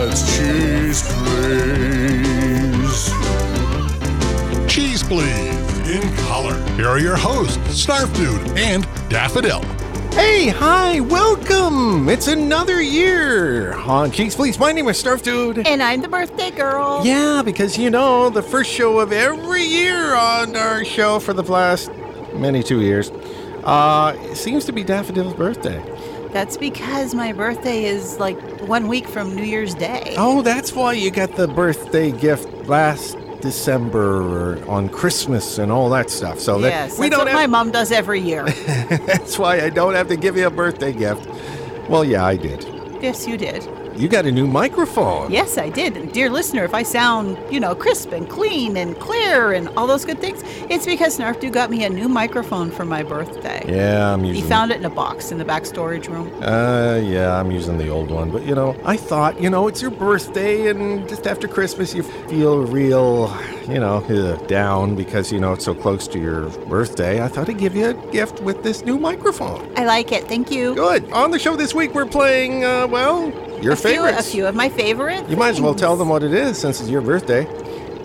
Yeah, it's Cheese Please. Cheese Please in color. Here are your hosts, Snarf Dude and Daffodil. Hey, hi, welcome! It's another year on Cheese Please. My name is Snarf Dude. And I'm the birthday girl. Yeah, because you know, the first show of every year on our show for the last many two years uh, seems to be Daffodil's birthday. That's because my birthday is like one week from New Year's Day. Oh, that's why you got the birthday gift last December or on Christmas and all that stuff. So that yes, we that's don't what have, my mom does every year. that's why I don't have to give you a birthday gift. Well, yeah, I did. yes, you did. You got a new microphone. Yes, I did. And dear listener, if I sound, you know, crisp and clean and clear and all those good things, it's because Snarfdude got me a new microphone for my birthday. Yeah, I'm using. He found it in a box in the back storage room. Uh, yeah, I'm using the old one, but you know, I thought, you know, it's your birthday, and just after Christmas, you feel real, you know, uh, down because you know it's so close to your birthday. I thought I'd give you a gift with this new microphone. I like it. Thank you. Good. On the show this week, we're playing, uh, well, your a few, favorites. a few of my favorites. You might as well tell them what it is since it's your birthday.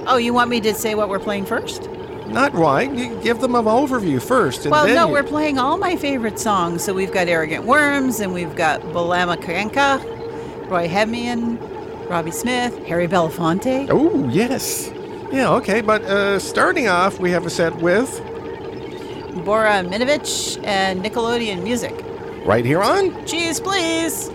Oh, you want me to say what we're playing first? Not right. You give them an overview first, and Well, no, you- we're playing all my favorite songs. So we've got Arrogant Worms, and we've got Balama Karenka, Roy Hemian, Robbie Smith, Harry Belafonte. Oh yes. Yeah. Okay. But uh, starting off, we have a set with Borrah Minevitch, and Nickelodeon Music. right here on Cheese, please!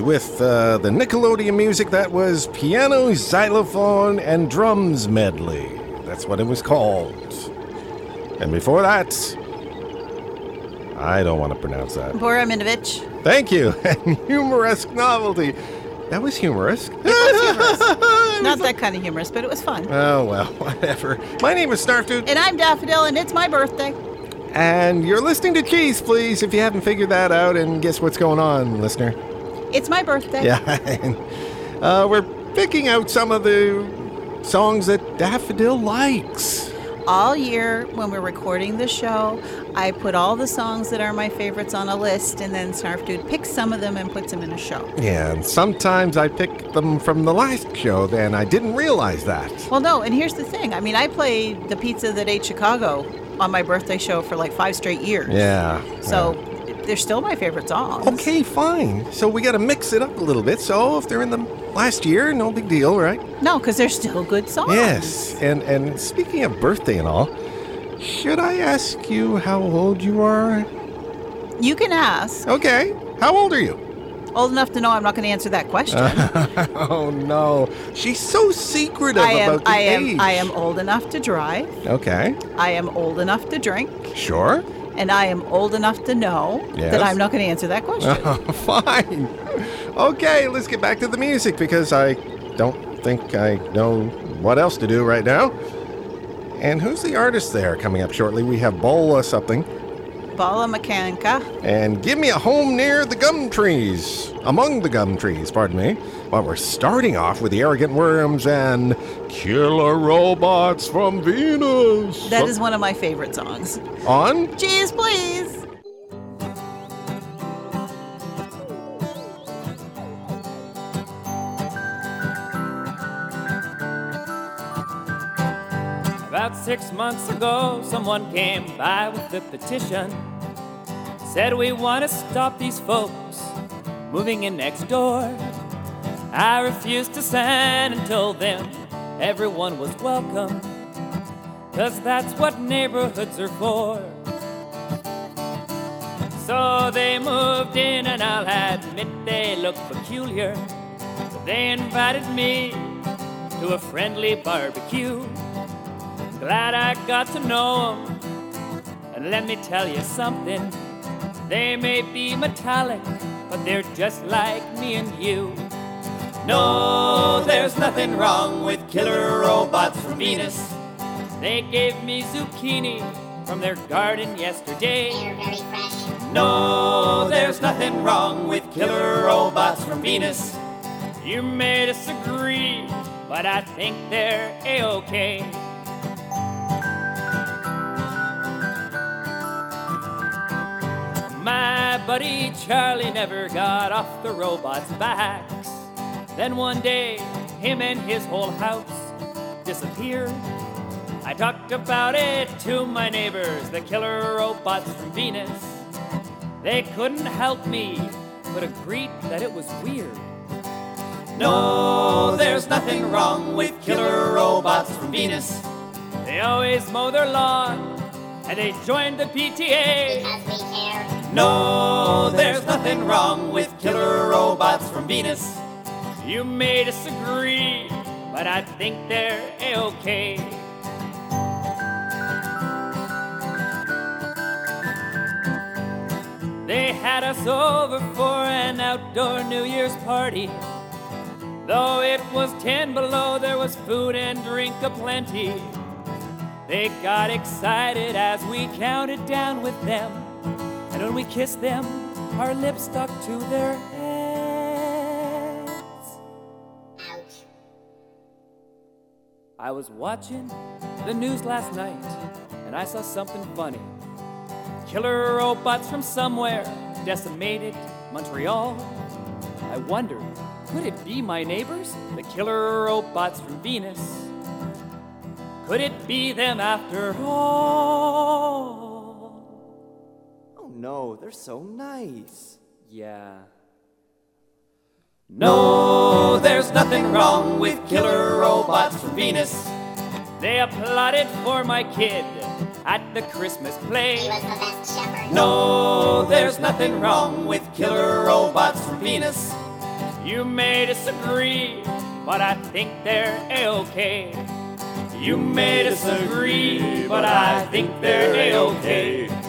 With uh, the Nickelodeon music that was piano, xylophone, and drums medley. That's what it was called. And before that, I don't want to pronounce that. Borrah Minevitch. Thank you. And humorous novelty. That was humorous. It was humorous. Not that kind of humorous, but it was fun. Oh, well, whatever. My name is Snarfdude, And I'm Daffodil, and it's my birthday. and you're listening to Cheese Please if you haven't figured that out. And guess what's going on, listener? It's my birthday. Yeah. uh, we're picking out some of the songs that Daffodil likes. All year when we're recording the show, I put all the songs that are my favorites on a list, and then Snarf Dude picks some of them and puts them in a show. Yeah, and sometimes I pick them from the last show, then I didn't realize that. Well, no, and here's the thing. I mean, I played the pizza that ate Chicago on my birthday show for like five straight years. Yeah. So they're still my favorite songs. Okay, fine. So we got to mix it up a little bit. So if they're in the last year, no big deal, right? No, because they're still good songs. Yes. And and speaking of birthday and all, should I ask you how old you are? You can ask. Okay. How old are you? Old enough to know I'm not going to answer that question. Oh no, she's so secretive I am. about the I am. age. I am old enough to drive. Okay. I am old enough to drink, Sure. And I am old enough to know Yes. that I'm not going to answer that question. Fine. Okay, let's get back to the music because I don't think I know what else to do right now. And who's the artist there coming up shortly? We have Bola something. Bala Mechanica. And give me a home near the gum trees. Among the gum trees, pardon me. But we're starting off with the arrogant worms and killer robots from Venus. That is one of my favorite songs. on Cheese, please. Six months ago, someone came by with a petition. Said we want to stop these folks moving in next door. I refused to sign and told them everyone was welcome. Cause that's what neighborhoods are for. So they moved in, and I'll admit they look peculiar. But they invited me to a friendly barbecue. Glad I got to know 'em. And let me tell you something. They may be metallic, but they're just like me and you. No, there's nothing wrong with killer robots from Venus. They gave me zucchini from their garden yesterday. No, there's nothing wrong with killer robots from Venus. You may disagree, but I think they're a-okay. My buddy Charlie never got off the robot's backs. Then one day, him and his whole house disappeared. I talked about it to my neighbors, the killer robots from Venus. They couldn't help me, but agreed that it was weird. No, there's nothing wrong with killer robots from Venus. They always mow their lawn, and they joined the PTA. No, there's nothing wrong with killer robots from Venus. You may disagree, but I think they're a-okay. They had us over for an outdoor New Year's party. Though it was 10 below, there was food and drink aplenty. They got excited as we counted down with them. And when we kissed them, our lips stuck to their heads. Ouch. I was watching the news last night and I saw something funny. Killer robots from somewhere decimated Montreal. I wondered, could it be my neighbors, the killer robots from Venus? Could it be them after all? Oh no, they're so nice. Yeah. No, there's nothing wrong with killer robots from Venus. They applauded for my kid. at the Christmas play. He was the best shepherd. No, there's nothing wrong with killer robots from Venus. You may disagree, but I think they're a-okay. You may disagree, but I think they're a-okay.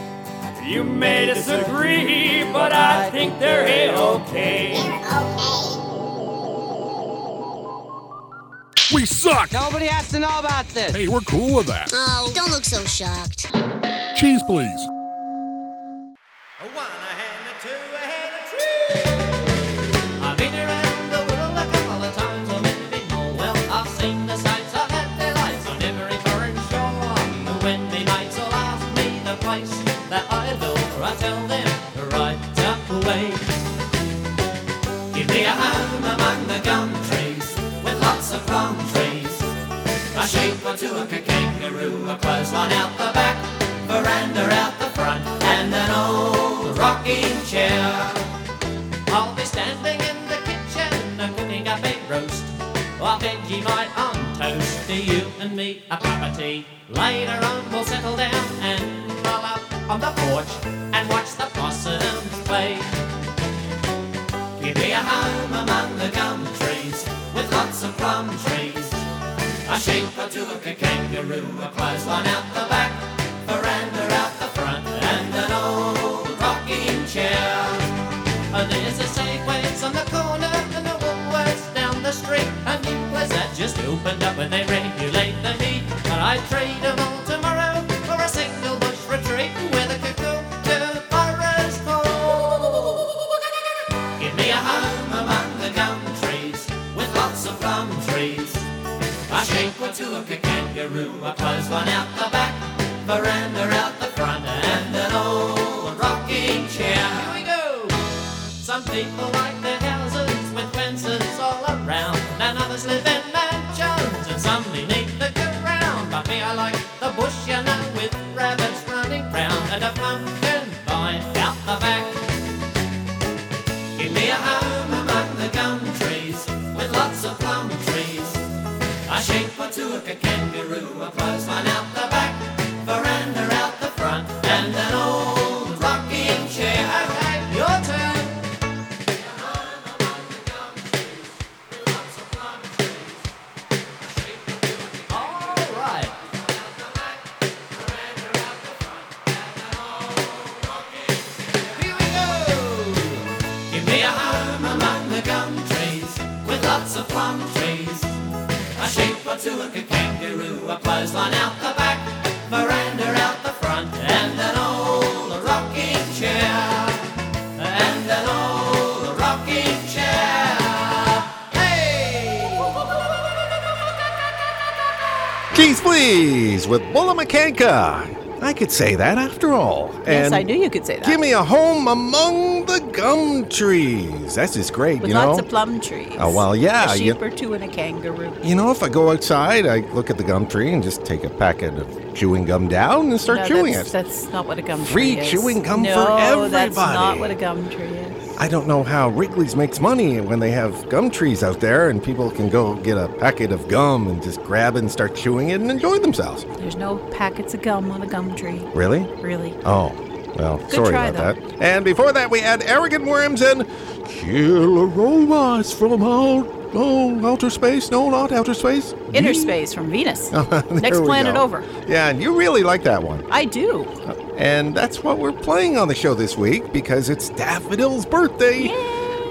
You may disagree, but I think they're a-okay. Okay. We suck! Nobody has to know about this. Hey, we're cool with that. Oh, don't look so shocked. Cheese, please. Of plum trees. A sheep or two, a kangaroo, a clothesline out the back, veranda out the front, and an old rocking chair. I'll be standing in the kitchen uh, cooking a roast or Vegemite on toast to you and me a cup of tea. Later on we'll settle down and roll up on the porch and watch the possums play. Give me a home among the gum Or two, a kangaroo, a clothesline out the a clothesline out the back, veranda out the front, and an old rocking chair. Here we go. Some people like their houses with fences all around, and others live in mansions, and some they need the ground. But me, I like the bush, you know, with rabbits running round, and a pumpkin vine out the back. Give me a home among the gum trees with lots of plum trees. A sheep two, a kangaroo, a clothesline out with I could say that after all. yes, I knew you could say that. Give me a home among the gum trees. That's just great, With you lots of plum trees. Oh, well, yeah, A you- sheep or two and a kangaroo. you know, if I go outside, I look at the gum tree and just take a packet of chewing gum down and start no, chewing that's, it. That's not what a gum Free tree is. chewing gum for no, that's not what a gum tree is. I don't know how Wrigley's makes money when they have gum trees out there and people can go get a packet of gum and just grab it and start chewing it and enjoy themselves. There's no packets of gum on a gum tree. Really? Really. Oh, well, sorry try, about that. And before that, we had arrogant worms and killer robots from out, oh, outer space. No, not outer space. Inner space from Venus. Oh, Next planet go. over. Yeah, and you really like that one. I do. Uh, And that's what we're playing on the show this week because it's Daffodil's birthday.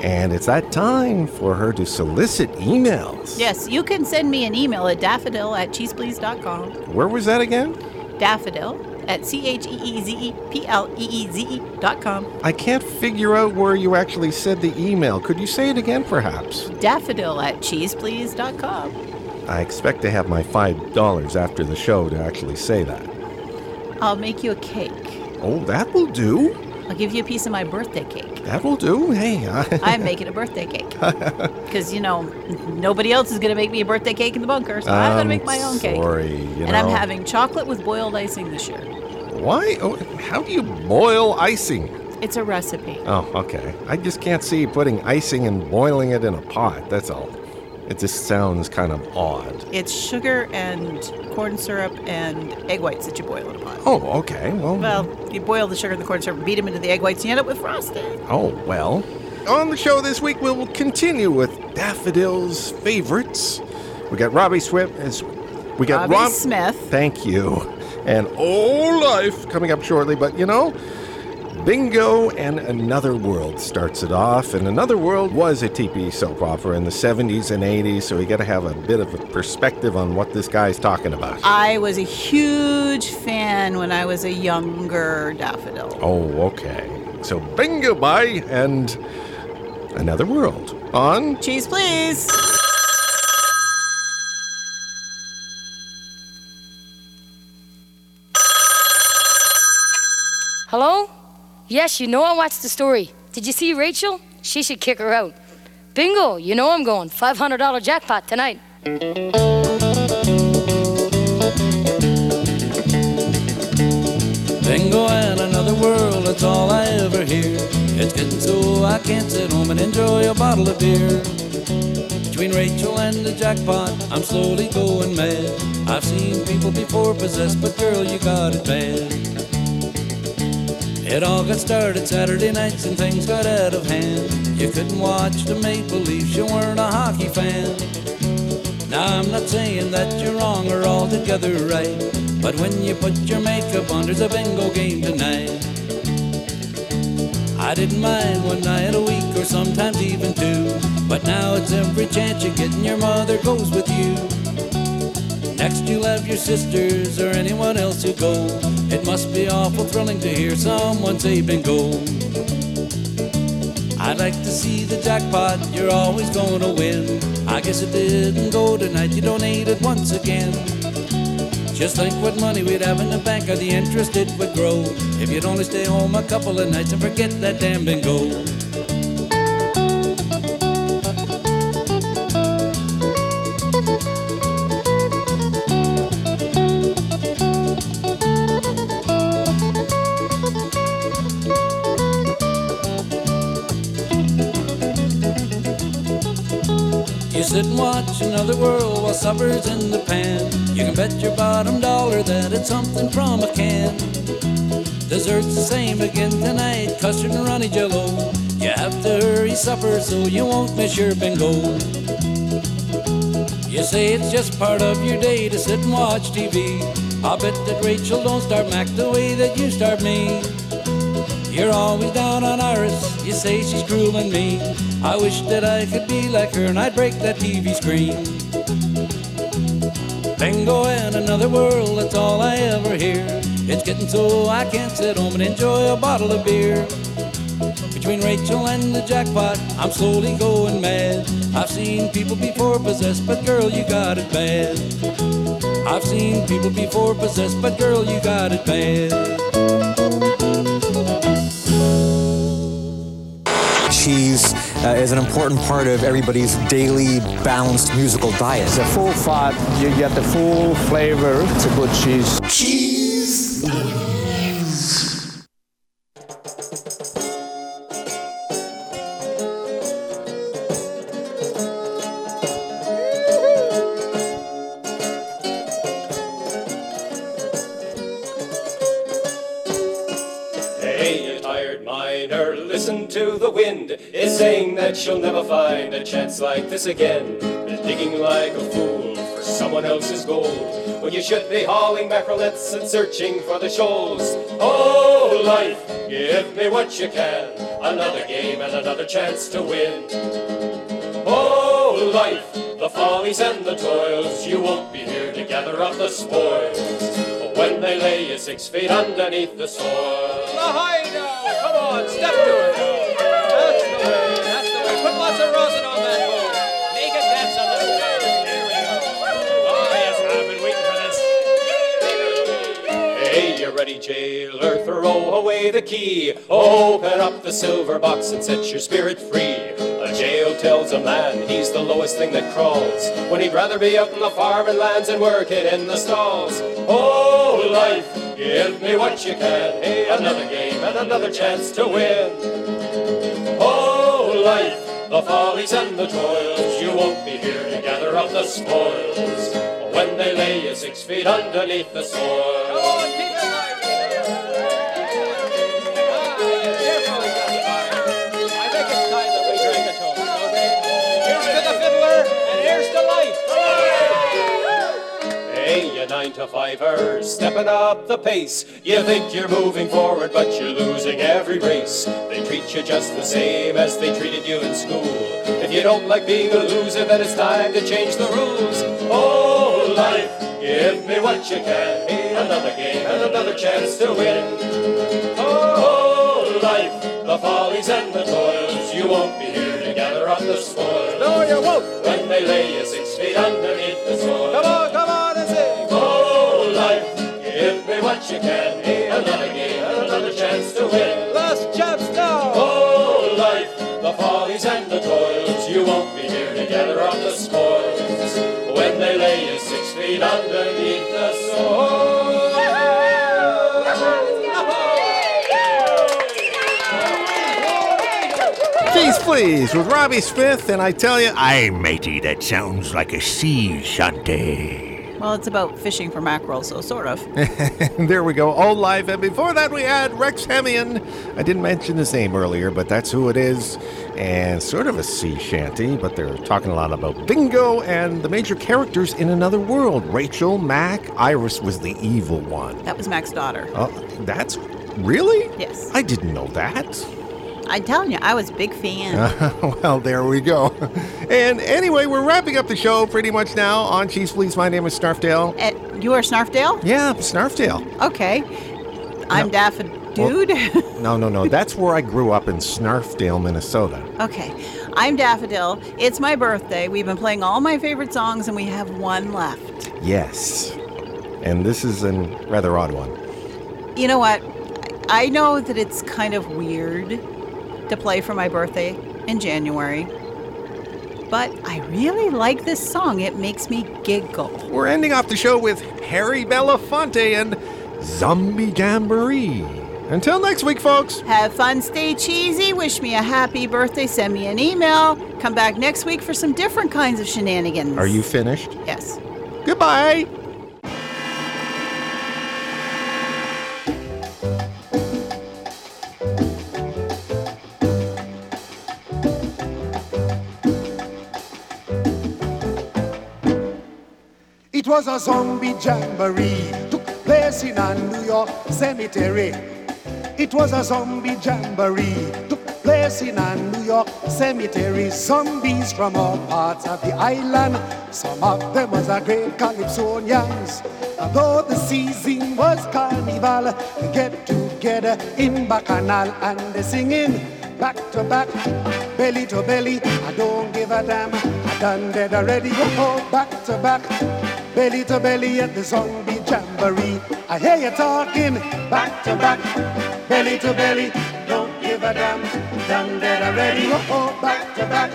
And it's that time for her to solicit emails. Yes, you can send me an email at daffodil at cheezepleeze.com. Where was that again? Daffodil at C H E E Z E P L E E Z E dot com. I can't figure out where you actually said the email. Could you say it again, perhaps? Daffodil at cheezepleeze.com. I expect to have my $5 after the show to actually say that. I'll make you a cake. Oh, that will do. I'll give you a piece of my birthday cake. That will do. Hey, I, I'm making a birthday cake. Because, you know, nobody else is going to make me a birthday cake in the bunker, so I'm going to make my own cake. Sorry, you and I'm having chocolate with boiled icing this year. Why? Oh, how do you boil icing? It's a recipe. Oh, okay. I just can't see putting icing and boiling it in a pot. That's all. It just sounds kind of odd. It's sugar and corn syrup and egg whites that you boil in a pot. Oh, okay. Well, Well, you boil the sugar and the corn syrup, beat them into the egg whites, and you end up with frosting. oh, well. On the show this week, we'll continue with Daffodil's favorites. We got Robbie Swift as we got Robbie Rob Smith. Thank you. And Oh Life coming up shortly, but you know, Bingo and Another World starts it off, and Another World was a TV soap opera in the 70s and 80s, so you got to have a bit of a perspective on what this guy's talking about. I was a huge fan when I was a younger daffodil. Oh, okay. So Bingo Bye and Another World on Cheese, please. Yes, you know I watched the story. Did you see Rachel? She should kick her out. Bingo, you know I'm going. $500 jackpot tonight. Bingo and another world, that's all I ever hear. It's getting so I can't sit home and enjoy a bottle of beer. Between Rachel and the jackpot, I'm slowly going mad. I've seen people before possessed, but girl, you got it bad. It all got started Saturday nights and things got out of hand. You couldn't watch the Maple Leafs, you weren't a hockey fan. Now I'm not saying that you're wrong or altogether right, but when you put your makeup on, there's a bingo game tonight. I didn't mind one night a week or sometimes even two, but now it's every chance you get and your mother goes with you. Next you'll have your sisters or anyone else who go. It must be awful thrilling to hear someone say bingo. I'd like to see the jackpot, you're always gonna win. I guess it didn't go tonight, you donated once again. Just think what money we'd have in the bank or the interest it would grow. If you'd only stay home a couple of nights and forget that damn bingo. Another world while supper's in the pan. You can bet your bottom dollar that it's something from a can. Dessert's the same again tonight, custard and runny jello. You have to hurry supper so you won't miss your bingo. You say it's just part of your day to sit and watch TV. I'll bet that Rachel don't start Mac the way that you start me. You're always down on Iris, you say she's cruel and mean. I wish that I could be like her and I'd break that TV screen. Bingo and another world, that's all I ever hear. It's getting so I can't sit home and enjoy a bottle of beer. Between Rachel and the jackpot, I'm slowly going mad. I've seen people before possessed, but girl, you got it bad. I've seen people before possessed, but girl, you got it bad. Uh, is an important part of everybody's daily balanced musical diet. It's a full fat, you get the full flavor. It's a good cheese. Cheese. You tired miner, listen to the wind. It's saying that you'll never find a chance like this again. Digging like a fool for someone else's gold. When you should be hauling mackerel and searching for the shoals. Oh, life, give me what you can. Another game and another chance to win. Oh, life, the follies and the toils. You won't be here to gather up the spoils. When they lay you six feet underneath the soil. Hi now! Come on, step to it. That's the way, that's the way. Put lots of rosin on that. Make it dance a little bit. There we go. Oh, yes, I've been waiting for this. Hey, you ready, jailer? Throw away the key. Open up the silver box and set your spirit free. A jail tells a man he's the lowest thing that crawls. When he'd rather be out in the farming lands and working in the stalls. Oh, give me what you can. Hey, another game and another chance to win. Oh, life, the follies and the toils. You won't be here to gather up the spoils. When they lay you six feet underneath the soil. Nine to fivers, er, stepping up the pace. You think you're moving forward, but you're losing every race. They treat you just the same as they treated you in school. If you don't like being a loser, then it's time to change the rules. Oh, life, give me what you can. Another game and another chance to win. Oh, life, the follies and the toils. You won't be here to gather up the spoils. No, you won't. When they lay you six feet underneath the soil. Come on, come give me what you can. Another game, another chance to win. Last chance now. Oh, life, the follies and the toils. You won't be here to gather up the spoils. When they lay you six feet underneath the soil. Cheese Please with Robbie Smith, and I tell you, Aye, matey, that sounds like a sea shanty. Well, it's about fishing for mackerel, so sort of. there we go, all live. And before that, we had Rex Hemian. I didn't mention his name earlier, but that's who it is. And sort of a sea shanty, but they're talking a lot about bingo and the major characters in another world. Rachel, Mac, Iris was the evil one. That was Mac's daughter. Oh, that's really? Yes. I didn't know that. I'm telling you, I was a big fan. well, there we go. And anyway, we're wrapping up the show pretty much now on Cheese Please. My name is Snarfdale. Uh, you are Snarfdale? Yeah, Snarfdale. Okay. I'm Daffy Dude. No, no, no. That's where I grew up in Snarfdale, Minnesota. okay. I'm Daffodil. It's my birthday. We've been playing all my favorite songs, and we have one left. Yes. And this is a rather odd one. You know what? I know that it's kind of weird to play for my birthday in January, but I really like this song. It makes me giggle. We're ending off the show with Harry Belafonte and Zombie Jamboree. Until next week, folks. Have fun, stay cheesy. Wish me a happy birthday. Send me an email. Come back next week for some different kinds of shenanigans. Are you finished? Yes. Goodbye. It was a zombie jamboree, took place in a New York cemetery. It was a zombie jamboree, took place in a New York cemetery. Zombies from all parts of the island, some of them was a great calypsonians. Although the season was carnival, they get together in Bacchanal and they singing back to back, belly to belly. I don't give a damn, I done dead already. Oh, back to back belly to belly at the zombie jamboree. I hear you talking back to back, belly to belly. Don't give a damn, done that already. Oh, oh, back to back,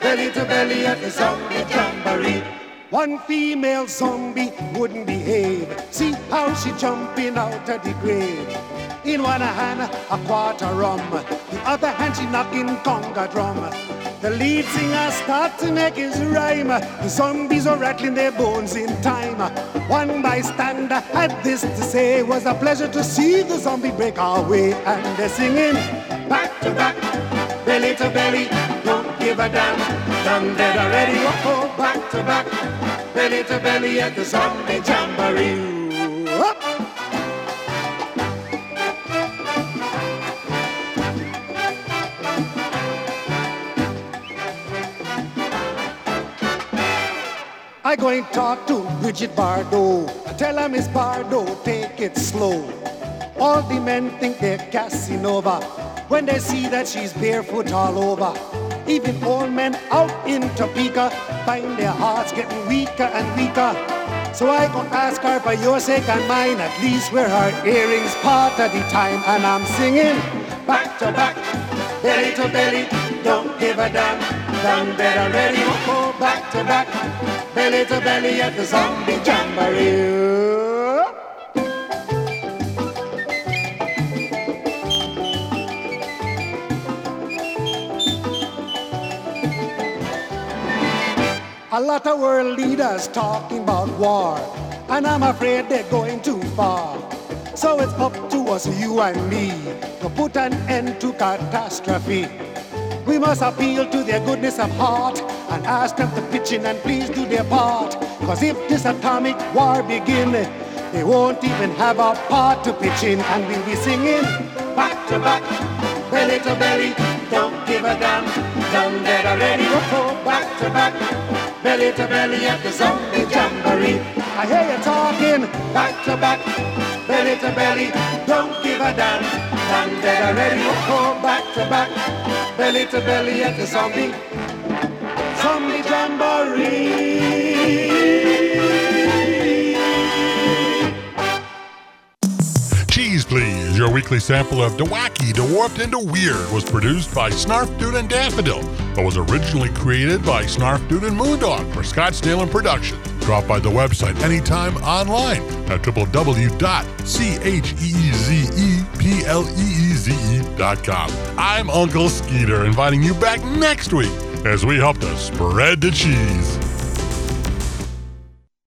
belly to belly at the zombie jamboree. One female zombie wouldn't behave. See how she jumping out of the grave. In one hand, a quarter rum. The other hand, she knocking conga drum. The lead singer start to make his rhyme. The zombies are rattling their bones in time. One bystander had this to say, was a pleasure to see the zombie break our way. And they're singing back to back, belly to belly. Don't give a damn, done dead already. Oh, oh, back to back, belly to belly at the zombie jamboree. I go and talk to Brigitte Bardot. I tell her, Miss Bardot, take it slow. All the men think they're Casanova when they see that she's barefoot all over. Even old men out in Topeka find their hearts getting weaker and weaker. So I go ask her for your sake and mine, at least wear her earrings part of the time. And I'm singing back to back, belly to belly, don't give a damn. Done better ready, oh, back to back, belly to belly at the zombie jamboree. A lot of world leaders talking about war, and I'm afraid they're going too far. So it's up to us, you and me, to put an end to catastrophe. We must appeal to their goodness of heart and ask them to pitch in and please do their part. Cause if this atomic war begin, they won't even have a part to pitch in and we'll be singing back to back, belly to belly, don't give a damn, done dead already. Oh, back to back, belly to belly at the zombie jamboree. I hear you talking back to back, belly to belly, don't give a damn, done dead already. Oh, back to back, belly to belly at the zombie, zombie jamboree. Cheese Please, your weekly sample of Wacky, Dwarfed into Weird, was produced by Snarf Dude and Daffodil, but was originally created by Snarf Dude and Moondog for Scottsdale and Production. Drop by the website anytime online at www.cheezepleeze.com. I'm Uncle Skeeter, inviting you back next week as we help to spread the cheese.